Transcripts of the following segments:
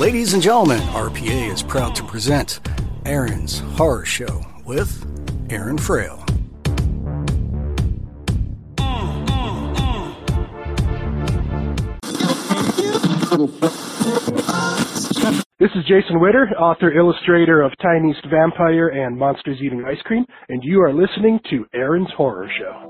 Ladies and gentlemen, RPA is proud to present Aaron's Horror Show with Aaron Frail. This is Jason Witter, author illustrator of Tiniest Vampire and Monsters Eating Ice Cream, and you are listening to Aaron's Horror Show.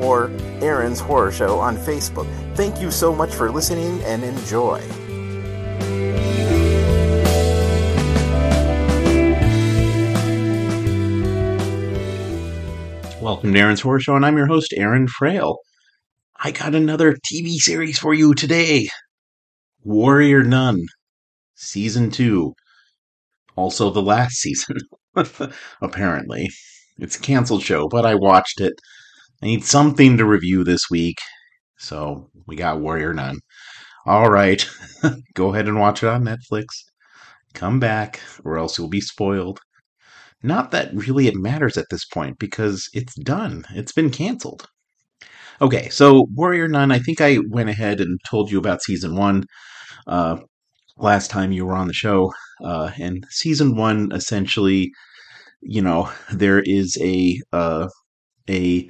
or Aaron's Horror Show on Facebook. Thank you so much for listening and enjoy. Welcome to Aaron's Horror Show, and I'm your host, Aaron Frail. I got another TV series for you today Warrior Nun, Season 2. Also, the last season, apparently. It's a canceled show, but I watched it. I need something to review this week, so we got Warrior Nun. All right, go ahead and watch it on Netflix. Come back, or else you'll be spoiled. Not that really it matters at this point because it's done. It's been canceled. Okay, so Warrior Nun, I think I went ahead and told you about season one uh, last time you were on the show. Uh, and season one, essentially, you know, there is a uh, a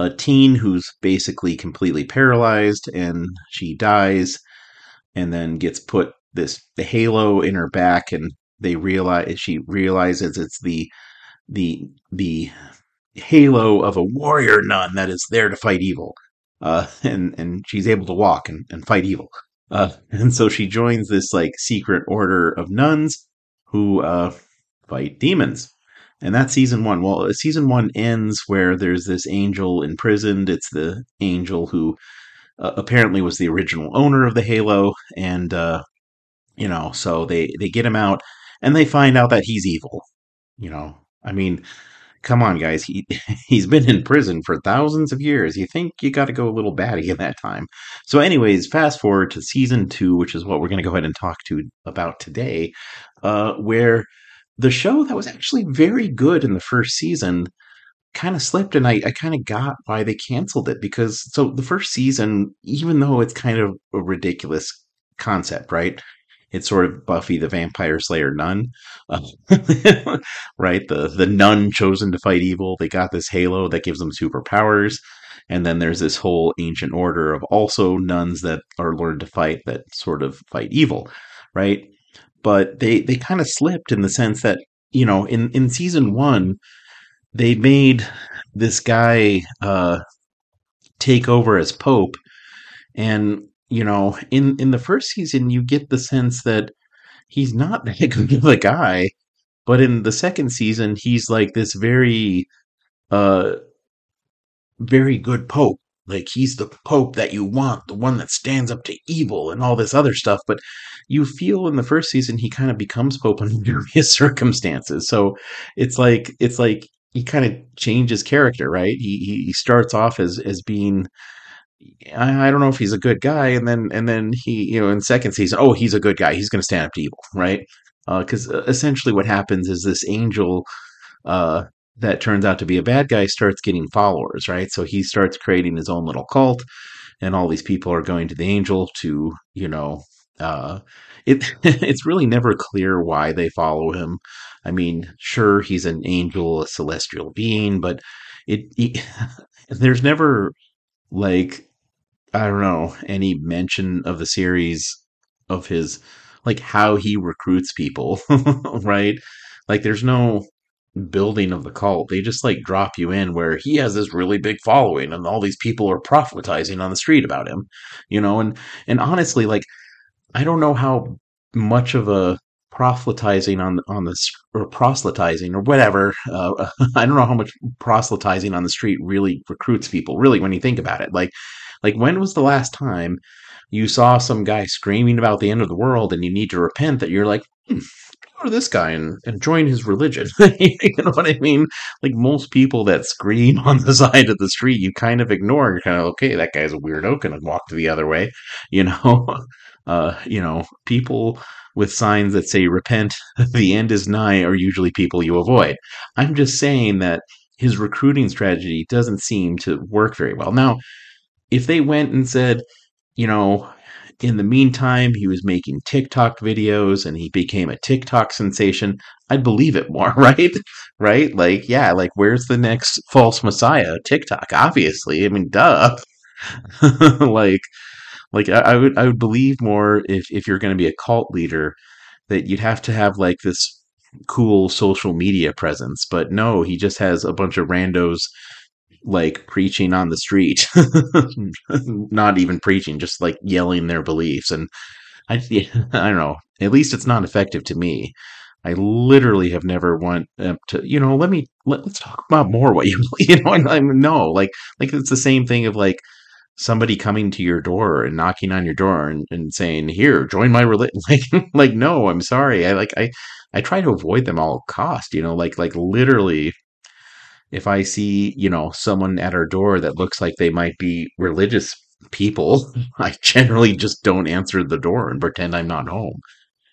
a teen who's basically completely paralyzed, and she dies, and then gets put this halo in her back, and they realize she realizes it's the the the halo of a warrior nun that is there to fight evil uh and and she's able to walk and, and fight evil. Uh and so she joins this like secret order of nuns who uh fight demons and that's season one well season one ends where there's this angel imprisoned it's the angel who uh, apparently was the original owner of the halo and uh you know so they they get him out and they find out that he's evil. You know, I mean, come on, guys. He he's been in prison for thousands of years. You think you got to go a little batty in that time. So, anyways, fast forward to season two, which is what we're going to go ahead and talk to about today, uh, where the show that was actually very good in the first season kind of slipped and I, I kind of got why they canceled it because so the first season even though it's kind of a ridiculous concept right it's sort of Buffy the Vampire Slayer nun, uh, right? The the nun chosen to fight evil. They got this halo that gives them superpowers, and then there's this whole ancient order of also nuns that are learned to fight that sort of fight evil, right? But they they kind of slipped in the sense that you know in in season one they made this guy uh, take over as pope and you know, in in the first season, you get the sense that he's not that good of a guy, but in the second season, he's like this very, uh, very good pope. Like he's the pope that you want, the one that stands up to evil and all this other stuff. But you feel in the first season he kind of becomes pope under his circumstances. So it's like it's like he kind of changes character, right? He he starts off as as being I, I don't know if he's a good guy, and then and then he, you know, in second season, oh, he's a good guy. He's going to stand up to evil, right? Because uh, essentially, what happens is this angel uh, that turns out to be a bad guy starts getting followers, right? So he starts creating his own little cult, and all these people are going to the angel to, you know, Uh, it it's really never clear why they follow him. I mean, sure, he's an angel, a celestial being, but it, it there's never like I don't know any mention of the series of his like how he recruits people, right? Like there's no building of the cult. They just like drop you in where he has this really big following and all these people are proselytizing on the street about him, you know, and and honestly like I don't know how much of a proselytizing on on this or proselytizing or whatever uh, i don't know how much proselytizing on the street really recruits people really when you think about it like like when was the last time you saw some guy screaming about the end of the world and you need to repent that you're like hmm, go to this guy and, and join his religion. You know what i mean? Like most people that scream on the side of the street you kind of ignore. You're kind of okay that guy's a weirdo gonna walk the other way. You know? Uh you know people with signs that say repent, the end is nigh are usually people you avoid. I'm just saying that his recruiting strategy doesn't seem to work very well. Now, if they went and said, you know, in the meantime, he was making TikTok videos and he became a TikTok sensation, I'd believe it more, right? right? Like, yeah, like, where's the next false messiah? TikTok, obviously. I mean, duh. like, like I, I would I would believe more if if you're going to be a cult leader that you'd have to have like this cool social media presence. But no, he just has a bunch of randos like preaching on the street, not even preaching, just like yelling their beliefs. And I, I don't know. At least it's not effective to me. I literally have never want uh, to, you know, let me let, us talk about more what you, you know, I no, like, like it's the same thing of like, somebody coming to your door and knocking on your door and, and saying, "Here, join my religion." Like, like, no, I'm sorry. I like, I, I try to avoid them all cost. You know, like, like literally, if I see, you know, someone at our door that looks like they might be religious people, I generally just don't answer the door and pretend I'm not home.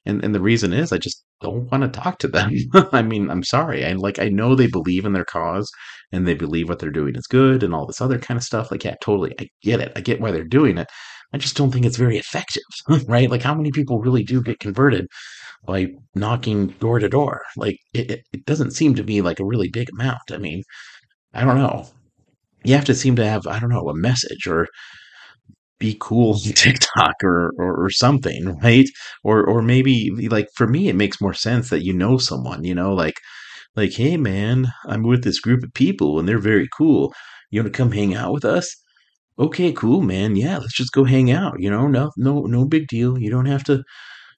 And and the reason is I just don't want to talk to them. I mean, I'm sorry. I like I know they believe in their cause and they believe what they're doing is good and all this other kind of stuff. Like, yeah, totally. I get it. I get why they're doing it. I just don't think it's very effective, right? Like, how many people really do get converted by knocking door to door? Like, it, it doesn't seem to be like a really big amount. I mean, I don't know. You have to seem to have, I don't know, a message or be cool TikTok or, or, or something, right? Or or maybe like for me, it makes more sense that you know someone, you know, like like, hey man, I'm with this group of people and they're very cool. You want to come hang out with us? Okay, cool, man. Yeah, let's just go hang out. You know, no, no, no big deal. You don't have to,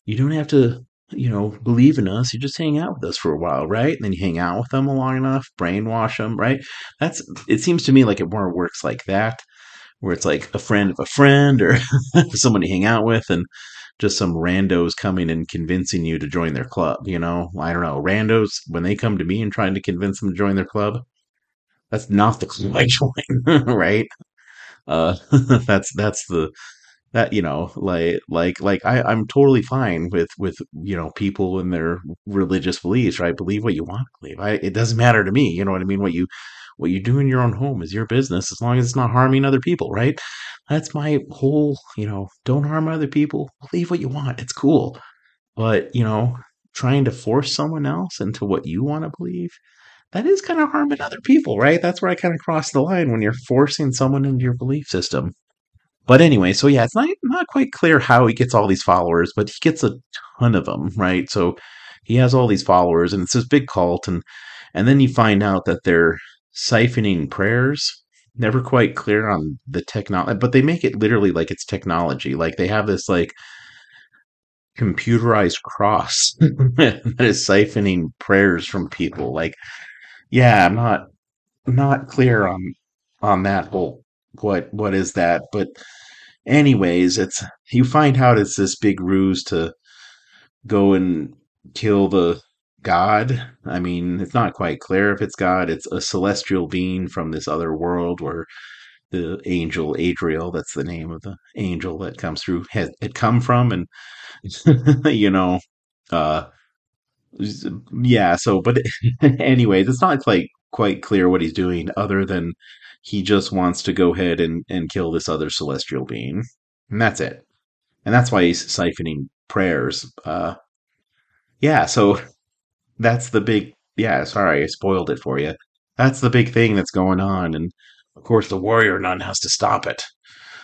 you don't have to, you know, believe in us. You just hang out with us for a while, right? And then you hang out with them long enough, brainwash them, right? That's. It seems to me like it more works like that where it's like a friend of a friend or someone to hang out with and just some randos coming and convincing you to join their club, you know? I don't know. Randos, when they come to me and trying to convince them to join their club, that's not the club I join, right? Uh, that's, that's the, that, you know, like, like, like I, I'm totally fine with, with, you know, people and their religious beliefs, right? Believe what you want to believe. I, it doesn't matter to me. You know what I mean? What you, what you do in your own home is your business as long as it's not harming other people, right? That's my whole, you know, don't harm other people. Believe what you want. It's cool. But, you know, trying to force someone else into what you want to believe, that is kind of harming other people, right? That's where I kind of cross the line when you're forcing someone into your belief system. But anyway, so yeah, it's not not quite clear how he gets all these followers, but he gets a ton of them, right? So he has all these followers, and it's this big cult, and and then you find out that they're siphoning prayers. Never quite clear on the technology, but they make it literally like it's technology. Like they have this like computerized cross that is siphoning prayers from people. Like, yeah, I'm not not clear on on that whole what what is that, but anyways, it's you find out it's this big ruse to go and kill the God. I mean, it's not quite clear if it's God. It's a celestial being from this other world where the angel Adriel, that's the name of the angel that comes through, had, had come from. And, you know, uh, yeah, so, but anyways, it's not quite, quite clear what he's doing other than he just wants to go ahead and, and kill this other celestial being. And that's it. and that's why he's siphoning prayers. Uh, yeah, so that's the big. Yeah, sorry, I spoiled it for you. That's the big thing that's going on, and of course, the warrior nun has to stop it,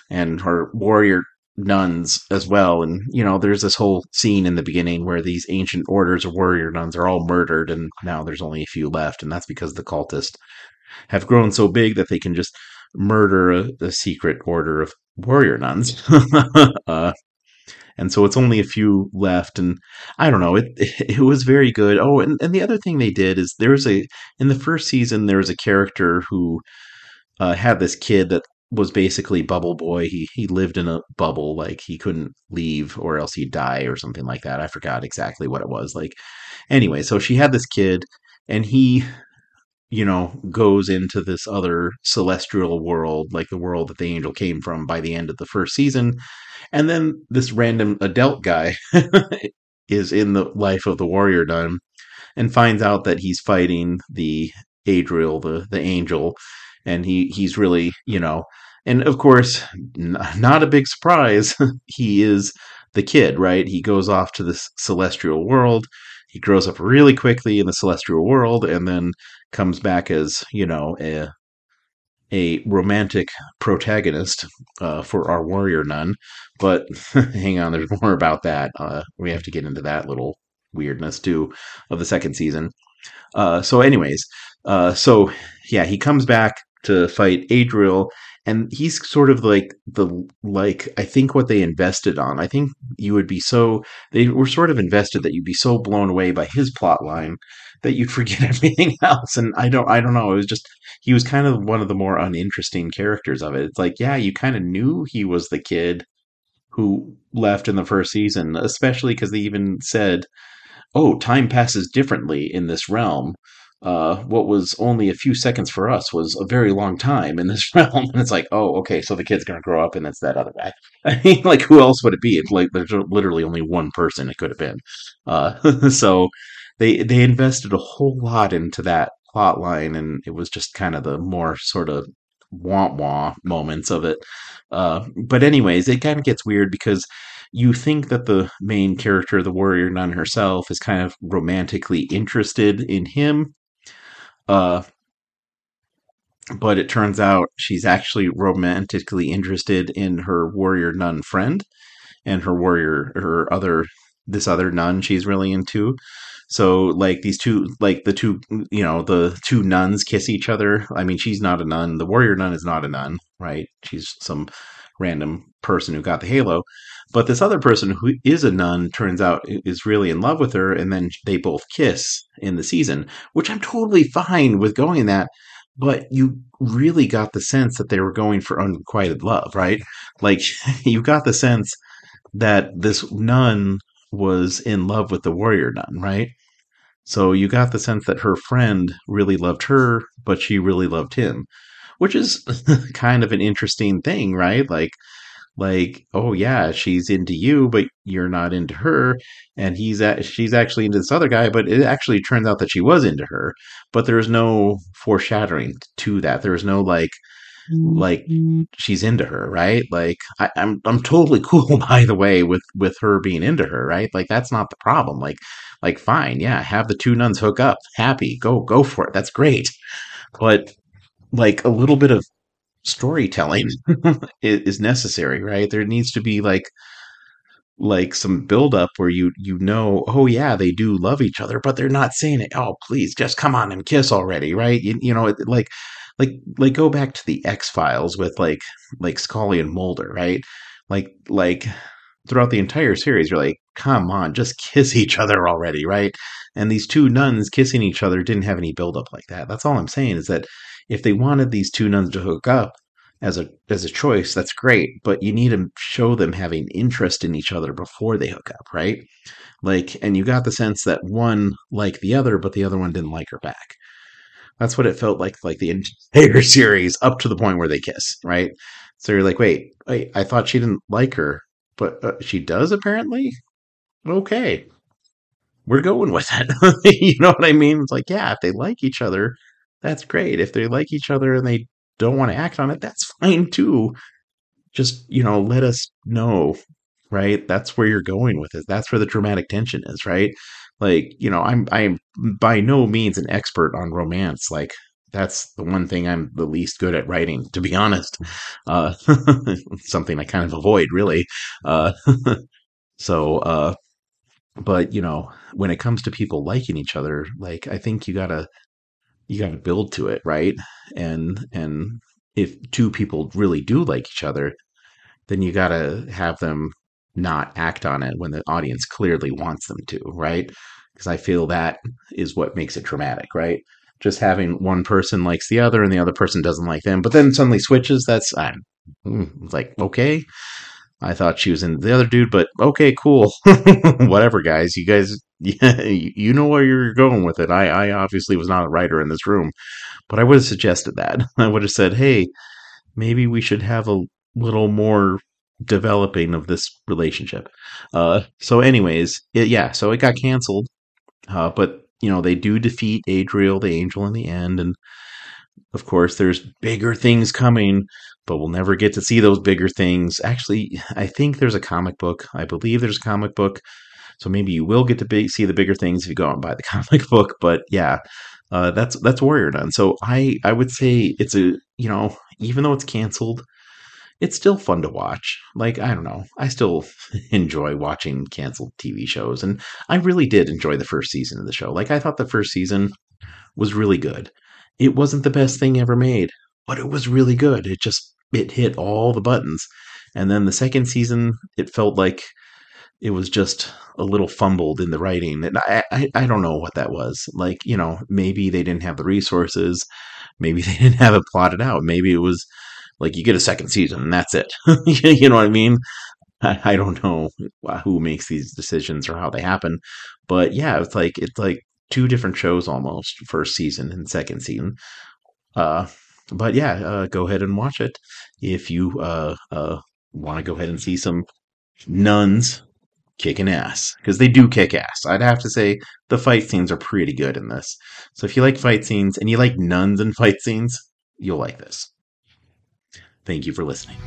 and her warrior nuns as well. And you know, there's this whole scene in the beginning where these ancient orders of warrior nuns are all murdered, and now there's only a few left, and that's because the cultists have grown so big that they can just murder a, a secret order of warrior nuns. uh, and so it's only a few left and i don't know it it was very good oh and, and the other thing they did is there's a in the first season there was a character who uh, had this kid that was basically bubble boy. He he lived in a bubble like he couldn't leave or else he'd die or something like that. I forgot exactly what it was like anyway so she had this kid and he you know goes into this other celestial world like the world that the angel came from by the end of the first season. And then this random adult guy is in the life of the warrior nun and finds out that he's fighting the Adriel, the, the angel, and he, he's really, you know, and of course, n- not a big surprise, he is the kid, right? He goes off to this celestial world. He grows up really quickly in the celestial world and then comes back as, you know, a a romantic protagonist uh, for our warrior nun. But hang on, there's more about that. Uh, we have to get into that little weirdness too of the second season. Uh, so, anyways, uh, so yeah, he comes back to fight Adriel, and he's sort of like the like I think what they invested on. I think you would be so they were sort of invested that you'd be so blown away by his plot line that you'd forget everything else. And I don't I don't know. It was just he was kind of one of the more uninteresting characters of it. It's like yeah, you kind of knew he was the kid who left in the first season, especially because they even said, "Oh, time passes differently in this realm." Uh, what was only a few seconds for us was a very long time in this realm. And it's like, oh, okay, so the kid's going to grow up and it's that other guy. I mean, like, who else would it be? It's like there's literally only one person it could have been. Uh, so they they invested a whole lot into that plot line, and it was just kind of the more sort of wah wah moments of it. Uh, but anyways, it kind of gets weird because you think that the main character, the warrior nun herself, is kind of romantically interested in him, uh, but it turns out she's actually romantically interested in her warrior nun friend and her warrior, her other, this other nun she's really into. So like these two, like the two, you know, the two nuns kiss each other. I mean, she's not a nun. The warrior nun is not a nun, right? She's some random person who got the halo. But this other person who is a nun turns out is really in love with her, and then they both kiss in the season, which I'm totally fine with going that. But you really got the sense that they were going for unrequited love, right? Like you got the sense that this nun was in love with the warrior nun, right? So you got the sense that her friend really loved her, but she really loved him, which is kind of an interesting thing, right? Like like oh yeah she's into you but you're not into her. And he's at, she's actually into this other guy but it actually turns out that she was into her. But there's no foreshadowing to that. There's no like like mm-hmm. she's into her right? Like I, i'm i'm totally cool by the way with with her being into her right? Like that's not the problem. Like like fine yeah have the two nuns hook up. Happy. Go go for it. That's great. But like a little bit of storytelling is necessary, right? There needs to be like like some build up where you you know, oh yeah, they do love each other, but they're not saying it. Oh, please, just come on and kiss already, right? You, you know, like like like go back to the X Files with like like Scully and Mulder, right? Like like throughout the entire series, you're like, come on, just kiss each other already, right? And these two nuns kissing each other didn't have any build up like that. That's all I'm saying is that if they wanted these two nuns to hook up as a as a choice, that's great. But you need to show them having interest in each other before they hook up, right? Like, and you got the sense that one liked the other, but the other one didn't like her back. That's what it felt like, like the entire series up to the point where they kiss, right? So you're like, wait, I thought she didn't like her, but uh, she does apparently. Okay, we're going with it. you know what I mean? It's like, yeah, if they like each other, that's great. If they like each other and they don't want to act on it, that's fine too. Just, you know, let us know right? That's where you're going with it. That's where the dramatic tension is, right? Like, you know, I'm I'm by no means an expert on romance. Like that's the one thing I'm the least good at writing, to be honest. Uh, something I kind of avoid, really. Uh, so, uh, but you know, when it comes to people liking each other, like I think you gotta you gotta build to it, right? And and if two people really do like each other, then you gotta have them not act on it when the audience clearly wants them to, right? Because I feel that is what makes it dramatic, right? Just having one person likes the other and the other person doesn't like them, but then suddenly switches. That's I'm mm, like okay. I thought she was in the other dude, but okay, cool, whatever, guys. You guys, yeah, you know where you're going with it. I, I obviously was not a writer in this room, but I would have suggested that. I would have said, hey, maybe we should have a little more developing of this relationship. Uh, so, anyways, it, yeah, so it got canceled, uh, but you know they do defeat Adriel, the angel, in the end, and of course, there's bigger things coming, but we'll never get to see those bigger things. Actually, I think there's a comic book. I believe there's a comic book. So maybe you will get to be, see the bigger things if you go out and buy the comic book. But yeah, uh, that's that's Warrior Nun. So I I would say it's a you know even though it's canceled, it's still fun to watch. Like, I don't know. I still enjoy watching canceled TV shows. And I really did enjoy the first season of the show. Like, I thought the first season was really good. It wasn't the best thing ever made, but it was really good. It just, it hit all the buttons. And then the second season, it felt like it was just a little fumbled in the writing. And I, I, I don't know what that was. Like, you know, maybe they didn't have the resources. Maybe they didn't have it plotted out. Maybe it was like you get a second season and that's it. you know what I mean? I, I, don't know who makes these decisions or how they happen, but yeah, it's like it's like two different shows almost, first season and second season. Uh, but yeah, uh, go ahead and watch it if you uh, uh want to go ahead and see some nuns kicking ass because they do kick ass. I'd have to say the fight scenes are pretty good in this. So if you like fight scenes and you like nuns and fight scenes, you'll like this. Thank you for listening.